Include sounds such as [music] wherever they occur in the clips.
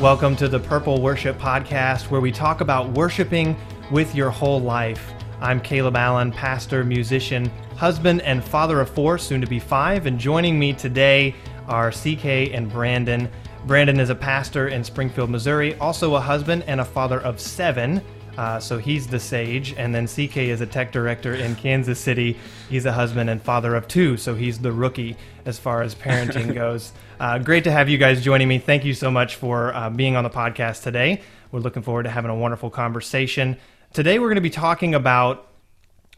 Welcome to the Purple Worship Podcast, where we talk about worshiping with your whole life. I'm Caleb Allen, pastor, musician, husband, and father of four, soon to be five. And joining me today are CK and Brandon. Brandon is a pastor in Springfield, Missouri, also a husband and a father of seven. Uh, so he's the sage. And then CK is a tech director in Kansas City. He's a husband and father of two. So he's the rookie as far as parenting [laughs] goes. Uh, great to have you guys joining me. Thank you so much for uh, being on the podcast today. We're looking forward to having a wonderful conversation. Today, we're going to be talking about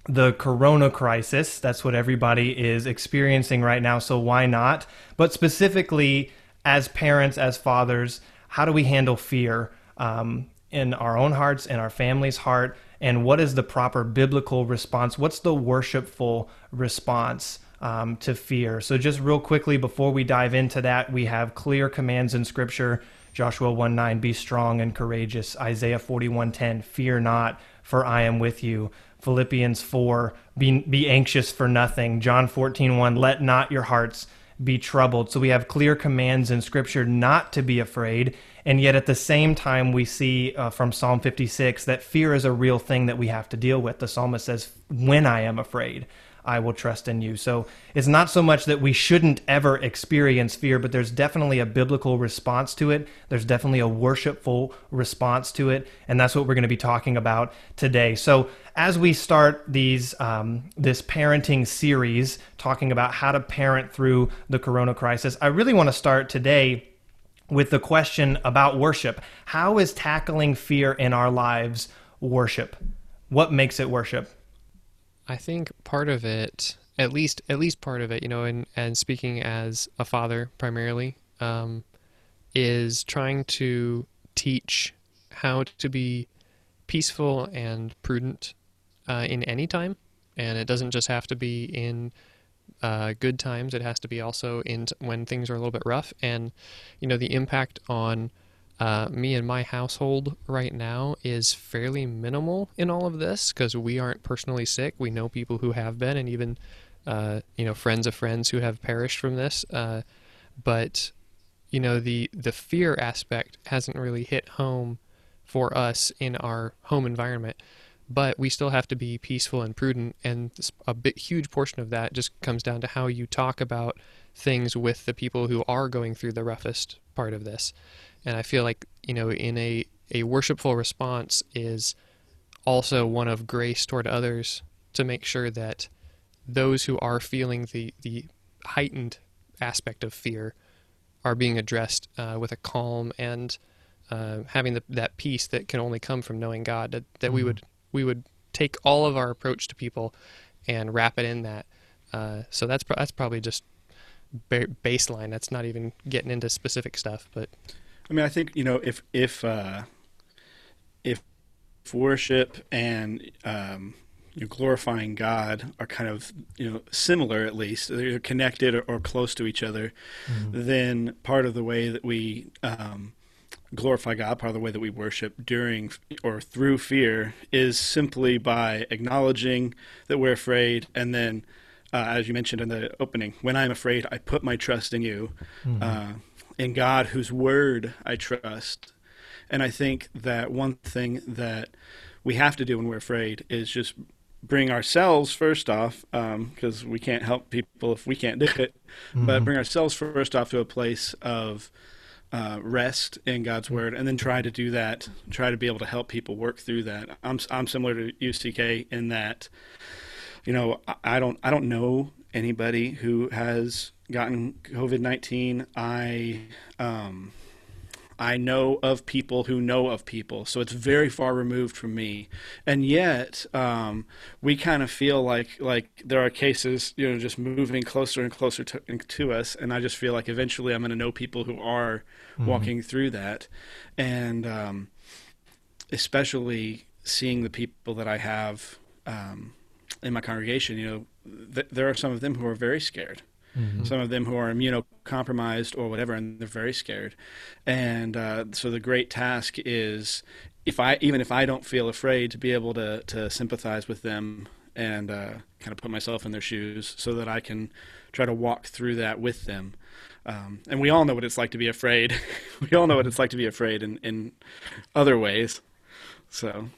the corona crisis. That's what everybody is experiencing right now. So why not? But specifically, as parents, as fathers, how do we handle fear? Um, in our own hearts, in our family's heart, and what is the proper biblical response? What's the worshipful response um, to fear? So, just real quickly before we dive into that, we have clear commands in Scripture. Joshua 1 9, be strong and courageous. Isaiah 41 10, fear not, for I am with you. Philippians 4, be, be anxious for nothing. John 14 1, let not your hearts be troubled. So we have clear commands in Scripture not to be afraid. And yet at the same time, we see uh, from Psalm 56 that fear is a real thing that we have to deal with. The psalmist says, When I am afraid, I will trust in you. So it's not so much that we shouldn't ever experience fear, but there's definitely a biblical response to it. There's definitely a worshipful response to it. And that's what we're going to be talking about today. So as we start these um, this parenting series, talking about how to parent through the corona crisis, I really want to start today with the question about worship. How is tackling fear in our lives worship? What makes it worship? I think part of it, at least at least part of it, you know, and and speaking as a father primarily, um, is trying to teach how to be peaceful and prudent uh, in any time, and it doesn't just have to be in uh, good times. It has to be also in t- when things are a little bit rough. And you know, the impact on uh, me and my household right now is fairly minimal in all of this because we aren't personally sick. We know people who have been, and even uh, you know friends of friends who have perished from this. Uh, but you know, the the fear aspect hasn't really hit home for us in our home environment but we still have to be peaceful and prudent and a big huge portion of that just comes down to how you talk about things with the people who are going through the roughest part of this and i feel like you know in a a worshipful response is also one of grace toward others to make sure that those who are feeling the the heightened aspect of fear are being addressed uh, with a calm and uh, having the, that peace that can only come from knowing God. That, that mm-hmm. we would we would take all of our approach to people and wrap it in that. Uh, so that's that's probably just ba- baseline. That's not even getting into specific stuff. But I mean, I think you know if if uh, if worship and um, you know, glorifying God are kind of you know similar at least they're connected or, or close to each other, mm-hmm. then part of the way that we um, glorify God, part of the way that we worship during or through fear is simply by acknowledging that we're afraid and then uh, as you mentioned in the opening, when I'm afraid, I put my trust in you, mm-hmm. uh, in God, whose word I trust. And I think that one thing that we have to do when we're afraid is just bring ourselves first off, because um, we can't help people if we can't do it, mm-hmm. but bring ourselves first off to a place of uh, rest in God's mm. word, and then try to do that. Try to be able to help people work through that. I'm I'm similar to you CK in that, you know, I don't I don't know anybody who has gotten COVID nineteen. I um, I know of people who know of people, so it's very far removed from me. And yet, um, we kind of feel like like there are cases, you know, just moving closer and closer to, to us. And I just feel like eventually I'm going to know people who are mm-hmm. walking through that, and um, especially seeing the people that I have um, in my congregation. You know, th- there are some of them who are very scared Mm-hmm. Some of them who are immunocompromised or whatever, and they're very scared. And uh, so the great task is, if I even if I don't feel afraid, to be able to to sympathize with them and uh, kind of put myself in their shoes so that I can try to walk through that with them. Um, and we all know what it's like to be afraid. [laughs] we all know what it's like to be afraid in, in other ways. So,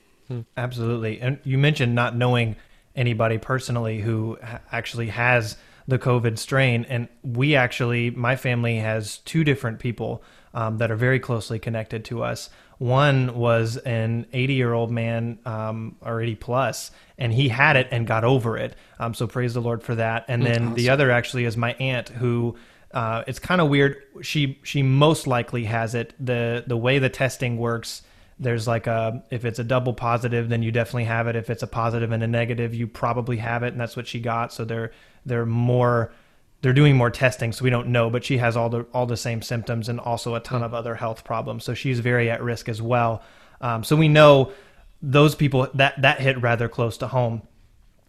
absolutely. And you mentioned not knowing anybody personally who actually has the COVID strain. And we actually, my family has two different people um, that are very closely connected to us. One was an 80 year old man, um, or 80 plus, and he had it and got over it. Um, so praise the Lord for that. And then the other actually is my aunt who. Uh, it's kind of weird. She she most likely has it. the The way the testing works, there's like a if it's a double positive, then you definitely have it. If it's a positive and a negative, you probably have it, and that's what she got. So they're they're more they're doing more testing, so we don't know. But she has all the all the same symptoms and also a ton of other health problems. So she's very at risk as well. Um, so we know those people that that hit rather close to home.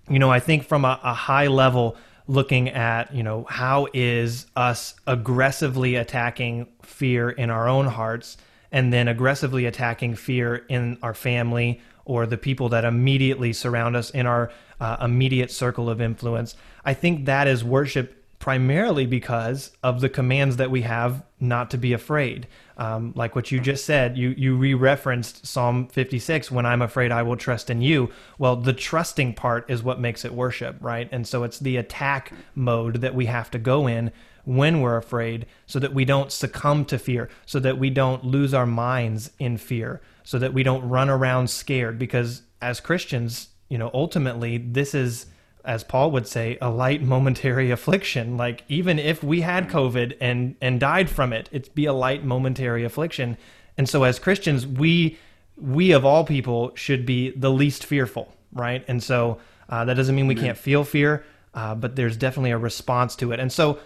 You know, I think from a, a high level, looking at you know how is us aggressively attacking fear in our own hearts and then aggressively attacking fear in our family or the people that immediately surround us in our uh, immediate circle of influence. I think that is worship primarily because of the commands that we have not to be afraid. Um, like what you just said, you you re-referenced Psalm 56. When I'm afraid, I will trust in you. Well, the trusting part is what makes it worship, right? And so it's the attack mode that we have to go in when we're afraid, so that we don't succumb to fear, so that we don't lose our minds in fear, so that we don't run around scared. Because as Christians, you know, ultimately, this is as Paul would say, a light momentary affliction. Like even if we had COVID and and died from it, it'd be a light momentary affliction. And so as Christians, we we of all people should be the least fearful, right? And so uh, that doesn't mean we can't feel fear, uh, but there's definitely a response to it. And so,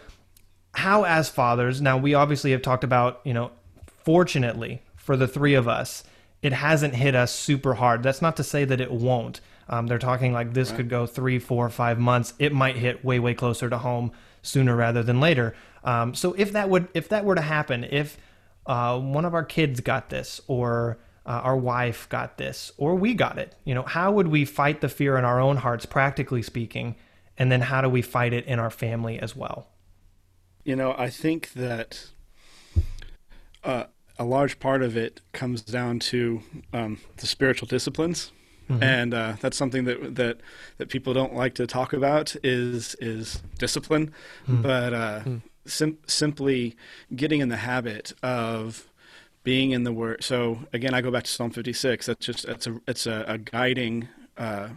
how as fathers, now we obviously have talked about, you know, fortunately for the three of us, it hasn't hit us super hard. That's not to say that it won't. Um, they're talking like this could go three, four, five months. It might hit way, way closer to home sooner rather than later. Um, so if that would, if that were to happen, if uh, one of our kids got this, or uh, our wife got this, or we got it, you know, how would we fight the fear in our own hearts, practically speaking, and then how do we fight it in our family as well? You know, I think that uh, a large part of it comes down to um, the spiritual disciplines. Mm-hmm. And uh, that's something that that that people don't like to talk about is is discipline, mm-hmm. but uh, mm-hmm. sim- simply getting in the habit of being in the word. So again, I go back to Psalm 56. That's just it's a it's a, a guiding uh,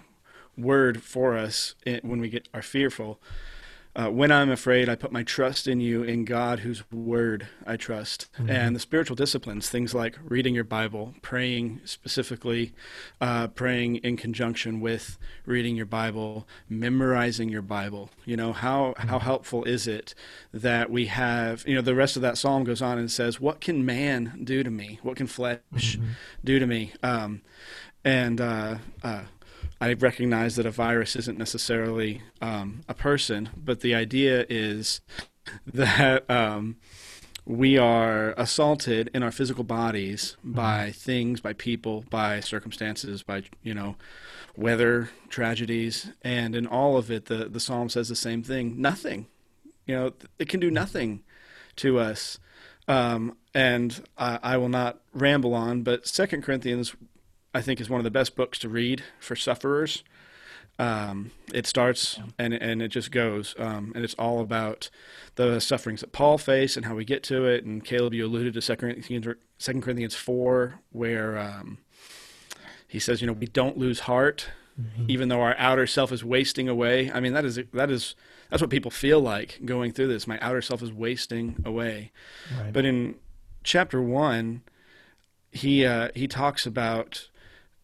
word for us when we get are fearful. Uh, when I'm afraid, I put my trust in you, in God, whose word I trust. Mm-hmm. And the spiritual disciplines, things like reading your Bible, praying specifically, uh, praying in conjunction with reading your Bible, memorizing your Bible. You know, how, mm-hmm. how helpful is it that we have, you know, the rest of that psalm goes on and says, What can man do to me? What can flesh mm-hmm. do to me? Um, and, uh, uh I recognize that a virus isn't necessarily um, a person, but the idea is [laughs] that um, we are assaulted in our physical bodies mm-hmm. by things, by people, by circumstances, by you know weather, tragedies, and in all of it, the the psalm says the same thing: nothing. You know, it can do mm-hmm. nothing to us. Um, and I, I, will not ramble on, but Second Corinthians I think is one of the best books to read for sufferers. Um, it starts and and it just goes, um, and it's all about the sufferings that Paul faced and how we get to it. And Caleb, you alluded to Second Corinthians, Second Corinthians four, where um, he says, you know, we don't lose heart, mm-hmm. even though our outer self is wasting away. I mean, that is that is that's what people feel like going through this. My outer self is wasting away. Right. But in chapter one, he uh, he talks about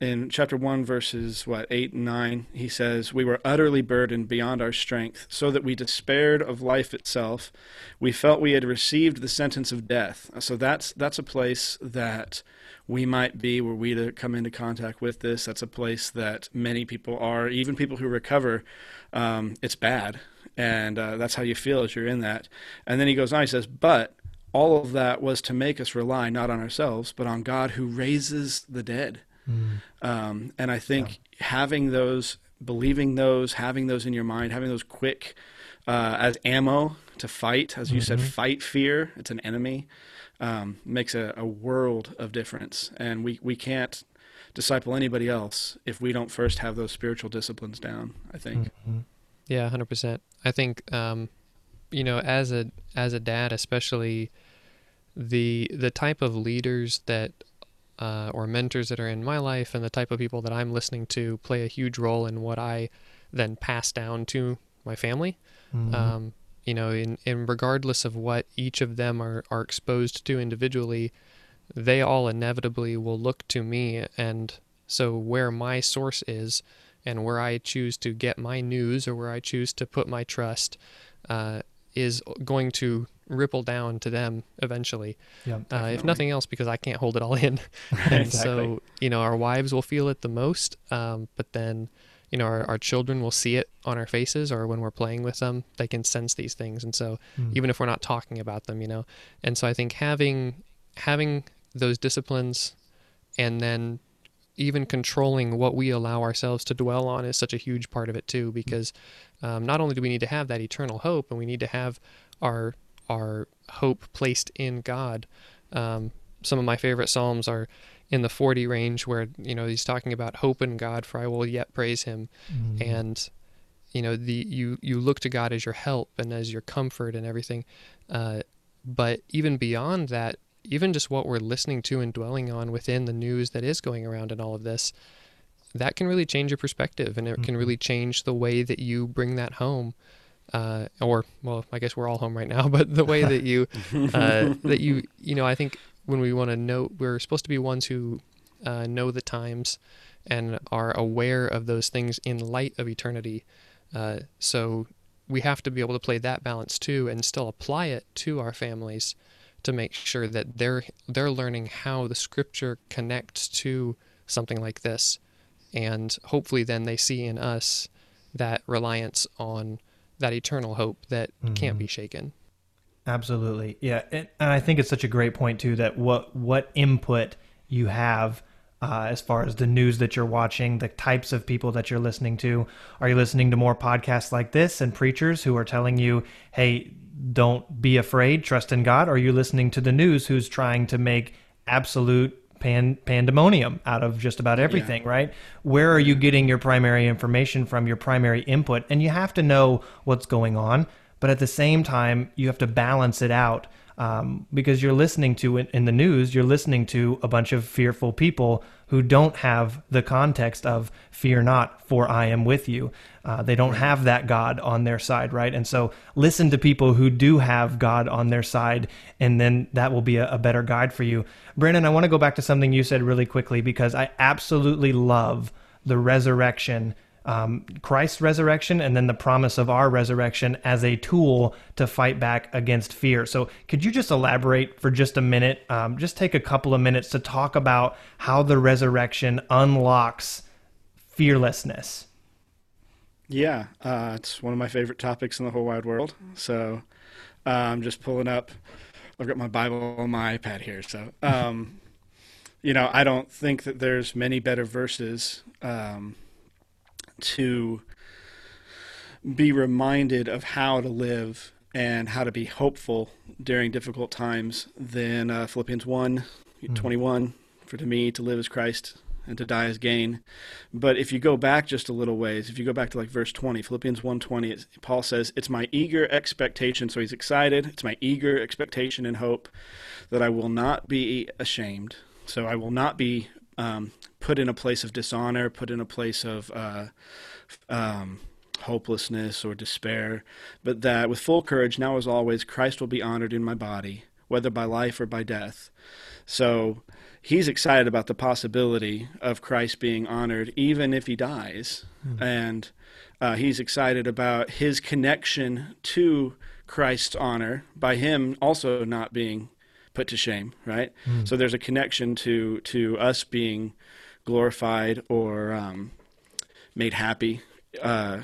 in chapter 1 verses what 8 and 9 he says we were utterly burdened beyond our strength so that we despaired of life itself. We felt we had received the sentence of death. So that's that's a place that we might be were we to come into contact with this. That's a place that many people are. Even people who recover um, it's bad. And uh, that's how you feel as you're in that. And then he goes on he says but all of that was to make us rely not on ourselves but on god who raises the dead Mm. Um, and I think yeah. having those believing those, having those in your mind, having those quick uh, as ammo to fight, as you mm-hmm. said, fight fear. It's an enemy. Um, makes a, a world of difference, and we we can't disciple anybody else if we don't first have those spiritual disciplines down. I think. Mm-hmm. Yeah, hundred percent. I think um, you know, as a as a dad, especially the the type of leaders that uh, or mentors that are in my life and the type of people that I'm listening to play a huge role in what I then pass down to my family. Mm-hmm. Um, you know, in, in regardless of what each of them are, are exposed to individually, they all inevitably will look to me. And so, where my source is and where I choose to get my news or where I choose to put my trust uh, is going to ripple down to them eventually. Yeah, uh, if nothing else, because I can't hold it all in. [laughs] and exactly. so, you know, our wives will feel it the most, um, but then, you know, our, our children will see it on our faces or when we're playing with them, they can sense these things. And so, mm. even if we're not talking about them, you know, and so I think having having those disciplines and then even controlling what we allow ourselves to dwell on is such a huge part of it too because um, not only do we need to have that eternal hope and we need to have our our hope placed in God. Um, some of my favorite psalms are in the 40 range where you know he's talking about hope in God for I will yet praise him mm-hmm. and you know the you you look to God as your help and as your comfort and everything uh, but even beyond that even just what we're listening to and dwelling on within the news that is going around and all of this that can really change your perspective and it mm-hmm. can really change the way that you bring that home uh, or well, I guess we're all home right now, [laughs] but the way that you uh, [laughs] that you you know, I think when we want to know, we're supposed to be ones who uh, know the times and are aware of those things in light of eternity. Uh, so we have to be able to play that balance too, and still apply it to our families to make sure that they're they're learning how the Scripture connects to something like this, and hopefully then they see in us that reliance on that eternal hope that mm-hmm. can't be shaken. Absolutely. Yeah. And, I think it's such a great point too that what what input you have uh, as far as the news that you're watching, the types of people that you're listening to. Are you listening to more podcasts like this and preachers who are telling you, "Hey, don't be afraid, trust in God"? Or are you listening to the news who's trying to make absolute pan, pandemonium out of just about everything, yeah. right? Where are you getting your primary information from, your primary input? And you have to know what's going on, but at the same time, you have to balance it out um, because you're listening to it in the news, you're listening to a bunch of fearful people who don't have the context of fear not, for I am with you. Uh, they don't have that God on their side, right? And so listen to people who do have God on their side, and then that will be a, a better guide for you. Brandon, I want to go back to something you said really quickly because I absolutely love the resurrection um, Christ's resurrection and then the promise of our resurrection as a tool to fight back against fear. So, could you just elaborate for just a minute? Um, just take a couple of minutes to talk about how the resurrection unlocks fearlessness. Yeah, uh, it's one of my favorite topics in the whole wide world. So, uh, I'm just pulling up. I've got my Bible on my iPad here. So, um, [laughs] you know, I don't think that there's many better verses. Um, to be reminded of how to live and how to be hopeful during difficult times than uh, Philippians 1 mm-hmm. 21. For to me, to live is Christ and to die is gain. But if you go back just a little ways, if you go back to like verse 20, Philippians 1:20, Paul says, "It's my eager expectation." So he's excited. It's my eager expectation and hope that I will not be ashamed. So I will not be um, put in a place of dishonor, put in a place of uh, um, hopelessness or despair, but that with full courage, now as always, Christ will be honored in my body, whether by life or by death. So he's excited about the possibility of Christ being honored, even if he dies. Mm-hmm. And uh, he's excited about his connection to Christ's honor by him also not being put to shame, right? Mm. So there's a connection to to us being glorified or um, made happy, uh,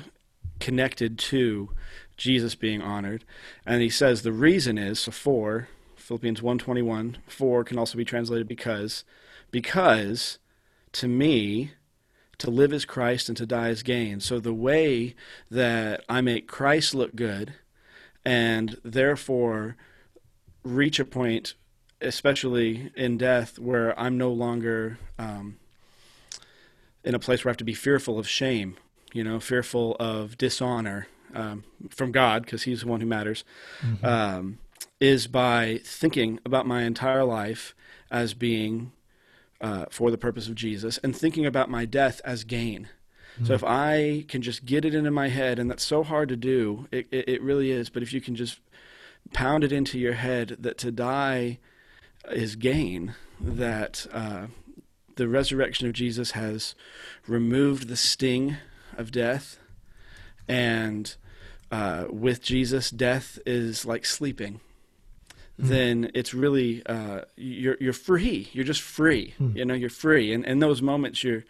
connected to Jesus being honored. And he says the reason is so for Philippians 1:21, for can also be translated because because to me to live as Christ and to die as gain. So the way that I make Christ look good and therefore reach a point, especially in death, where I'm no longer um, in a place where I have to be fearful of shame, you know, fearful of dishonor um, from God, because He's the one who matters, mm-hmm. um, is by thinking about my entire life as being uh, for the purpose of Jesus and thinking about my death as gain. Mm-hmm. So if I can just get it into my head, and that's so hard to do, it, it, it really is, but if you can just pound it into your head that to die is gain, that uh, the resurrection of Jesus has removed the sting of death, and uh, with Jesus, death is like sleeping. Mm-hmm. Then it's really uh, you're you're free. You're just free. Mm-hmm. You know, you're free. And in those moments, you're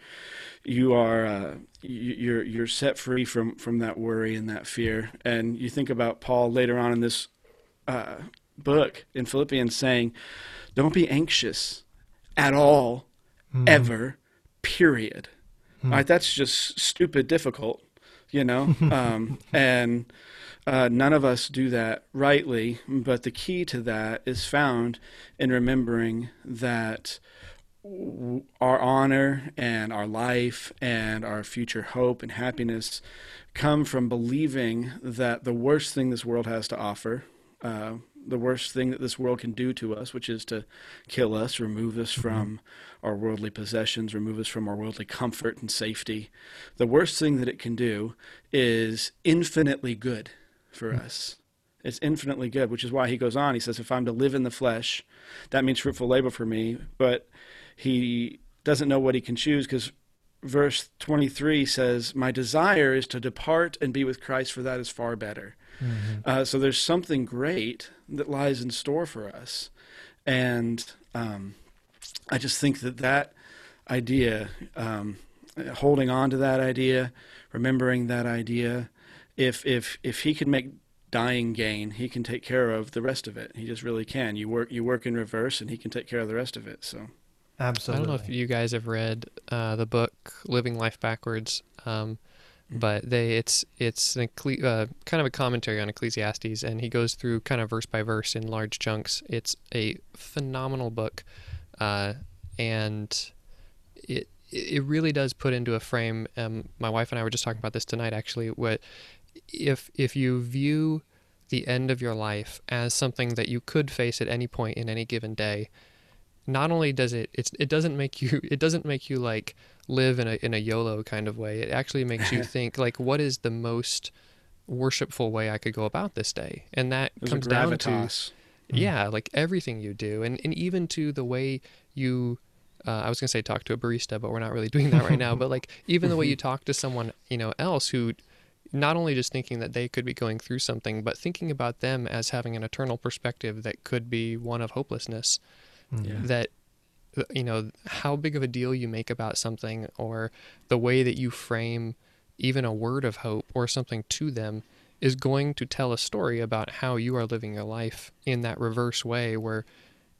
you are uh, you're you're set free from from that worry and that fear. And you think about Paul later on in this uh, book in Philippians saying, "Don't be anxious at all mm. ever, period. Mm. Right, that's just stupid difficult, you know? [laughs] um, and uh, none of us do that rightly, but the key to that is found in remembering that our honor and our life and our future hope and happiness come from believing that the worst thing this world has to offer, uh, the worst thing that this world can do to us, which is to kill us, remove us mm-hmm. from our worldly possessions, remove us from our worldly comfort and safety. The worst thing that it can do is infinitely good for mm-hmm. us. It's infinitely good, which is why he goes on. He says, If I'm to live in the flesh, that means fruitful labor for me. But he doesn't know what he can choose because verse 23 says, My desire is to depart and be with Christ, for that is far better. Mm-hmm. Uh, so there's something great that lies in store for us. And um, I just think that that idea, um, holding on to that idea, remembering that idea, if if if he can make dying gain, he can take care of the rest of it. He just really can. You work you work in reverse, and he can take care of the rest of it. So. Absolutely. I don't know if you guys have read uh, the book "Living Life Backwards." Um, but they it's it's an, uh, kind of a commentary on Ecclesiastes, and he goes through kind of verse by verse in large chunks. It's a phenomenal book, uh, and it it really does put into a frame. Um, my wife and I were just talking about this tonight, actually. What if if you view the end of your life as something that you could face at any point in any given day? Not only does it it's, it doesn't make you [laughs] it doesn't make you like live in a in a YOLO kind of way. It actually makes you [laughs] think like, what is the most worshipful way I could go about this day? And that There's comes down to mm. yeah, like everything you do, and and even to the way you. Uh, I was gonna say talk to a barista, but we're not really doing that right now. But like [laughs] even the way you talk to someone you know else who not only just thinking that they could be going through something, but thinking about them as having an eternal perspective that could be one of hopelessness. Yeah. That you know how big of a deal you make about something or the way that you frame even a word of hope or something to them is going to tell a story about how you are living your life in that reverse way where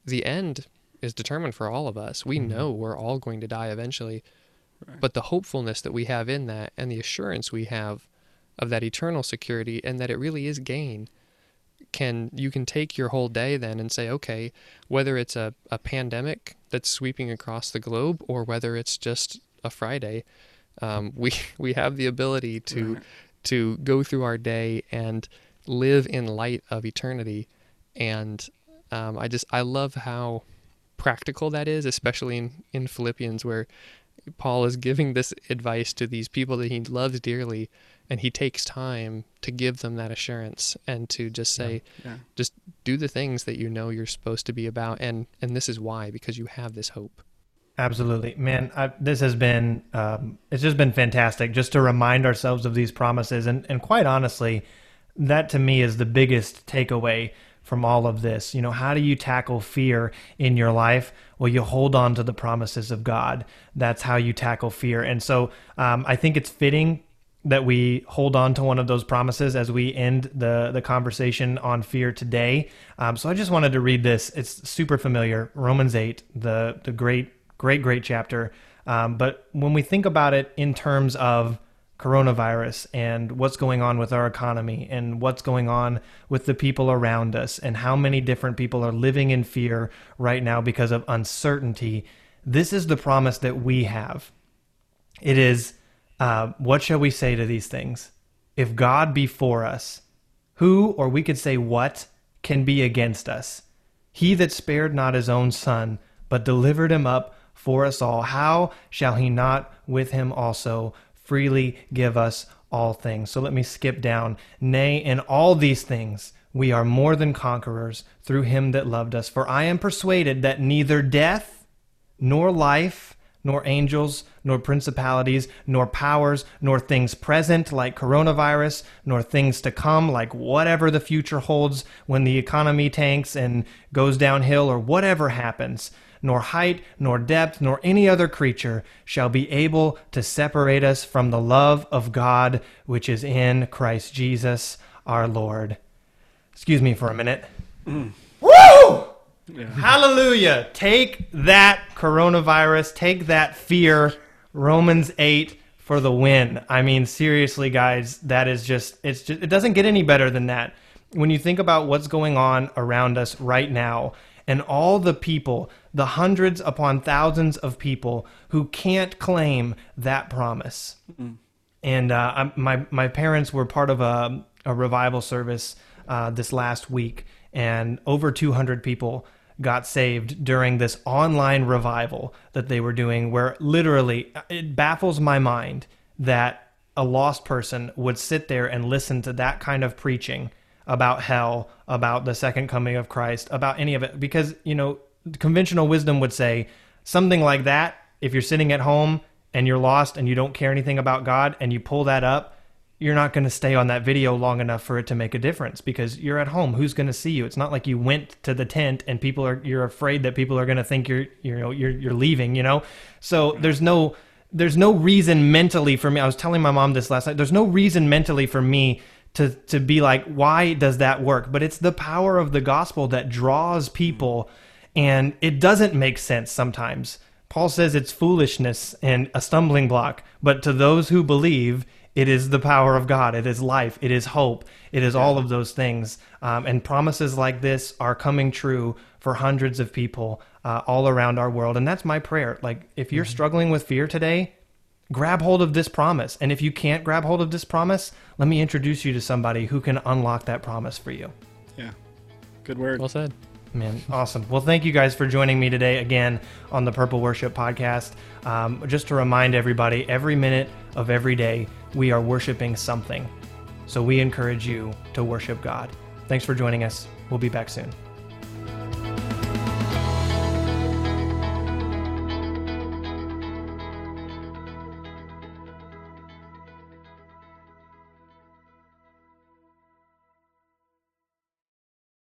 the end is determined for all of us. We mm-hmm. know we're all going to die eventually. Right. But the hopefulness that we have in that and the assurance we have of that eternal security and that it really is gain can you can take your whole day then and say okay whether it's a, a pandemic that's sweeping across the globe or whether it's just a friday um, [laughs] we we have the ability to right. to go through our day and live in light of eternity and um, i just i love how practical that is especially in in philippians where paul is giving this advice to these people that he loves dearly and he takes time to give them that assurance and to just say yeah, yeah. just do the things that you know you're supposed to be about. And and this is why because you have this hope. Absolutely. Man I, this has been um, it's just been fantastic just to remind ourselves of these promises. And and quite honestly that to me is the biggest takeaway from all of this. You know how do you tackle fear in your life? Well you hold on to the promises of god. That's how you tackle fear. And so um, i think it's fitting that we hold on to one of those promises as we end the the conversation on fear today. Um, so I just wanted to read this. It's super familiar. Romans eight, the the great great great chapter. Um, but when we think about it in terms of coronavirus and what's going on with our economy and what's going on with the people around us and how many different people are living in fear right now because of uncertainty, this is the promise that we have. It is, uh, what shall we say to these things? If God be for us, who, or we could say what, can be against us? He that spared not his own son, but delivered him up for us all, how shall he not with him also freely give us all things? So let me skip down. Nay, in all these things we are more than conquerors through him that loved us. For I am persuaded that neither death, nor life, nor angels, nor principalities, nor powers, nor things present like coronavirus, nor things to come like whatever the future holds when the economy tanks and goes downhill or whatever happens, nor height, nor depth, nor any other creature shall be able to separate us from the love of God which is in Christ Jesus our Lord. Excuse me for a minute. Mm. Woo! Yeah. Hallelujah. Take that coronavirus, take that fear. Romans 8 for the win. I mean, seriously, guys, that is just, it's just, it doesn't get any better than that. When you think about what's going on around us right now and all the people, the hundreds upon thousands of people who can't claim that promise. Mm-hmm. And uh, my, my parents were part of a, a revival service uh, this last week, and over 200 people got saved during this online revival that they were doing, where literally it baffles my mind that a lost person would sit there and listen to that kind of preaching about hell, about the second coming of Christ, about any of it. Because, you know, conventional wisdom would say something like that, if you're sitting at home and you're lost and you don't care anything about God and you pull that up, you're not going to stay on that video long enough for it to make a difference because you're at home. Who's going to see you? It's not like you went to the tent and people are you're afraid that people are going to think you're you know you're you're leaving, you know? So mm-hmm. there's no there's no reason mentally for me. I was telling my mom this last night. There's no reason mentally for me to to be like why does that work? But it's the power of the gospel that draws mm-hmm. people and it doesn't make sense sometimes. Paul says it's foolishness and a stumbling block, but to those who believe it is the power of God. It is life. It is hope. It is all of those things. Um, and promises like this are coming true for hundreds of people uh, all around our world. And that's my prayer. Like, if you're mm-hmm. struggling with fear today, grab hold of this promise. And if you can't grab hold of this promise, let me introduce you to somebody who can unlock that promise for you. Yeah. Good word. Well said. Man, awesome. Well, thank you guys for joining me today again on the Purple Worship Podcast. Um, just to remind everybody, every minute of every day, we are worshiping something. So we encourage you to worship God. Thanks for joining us. We'll be back soon.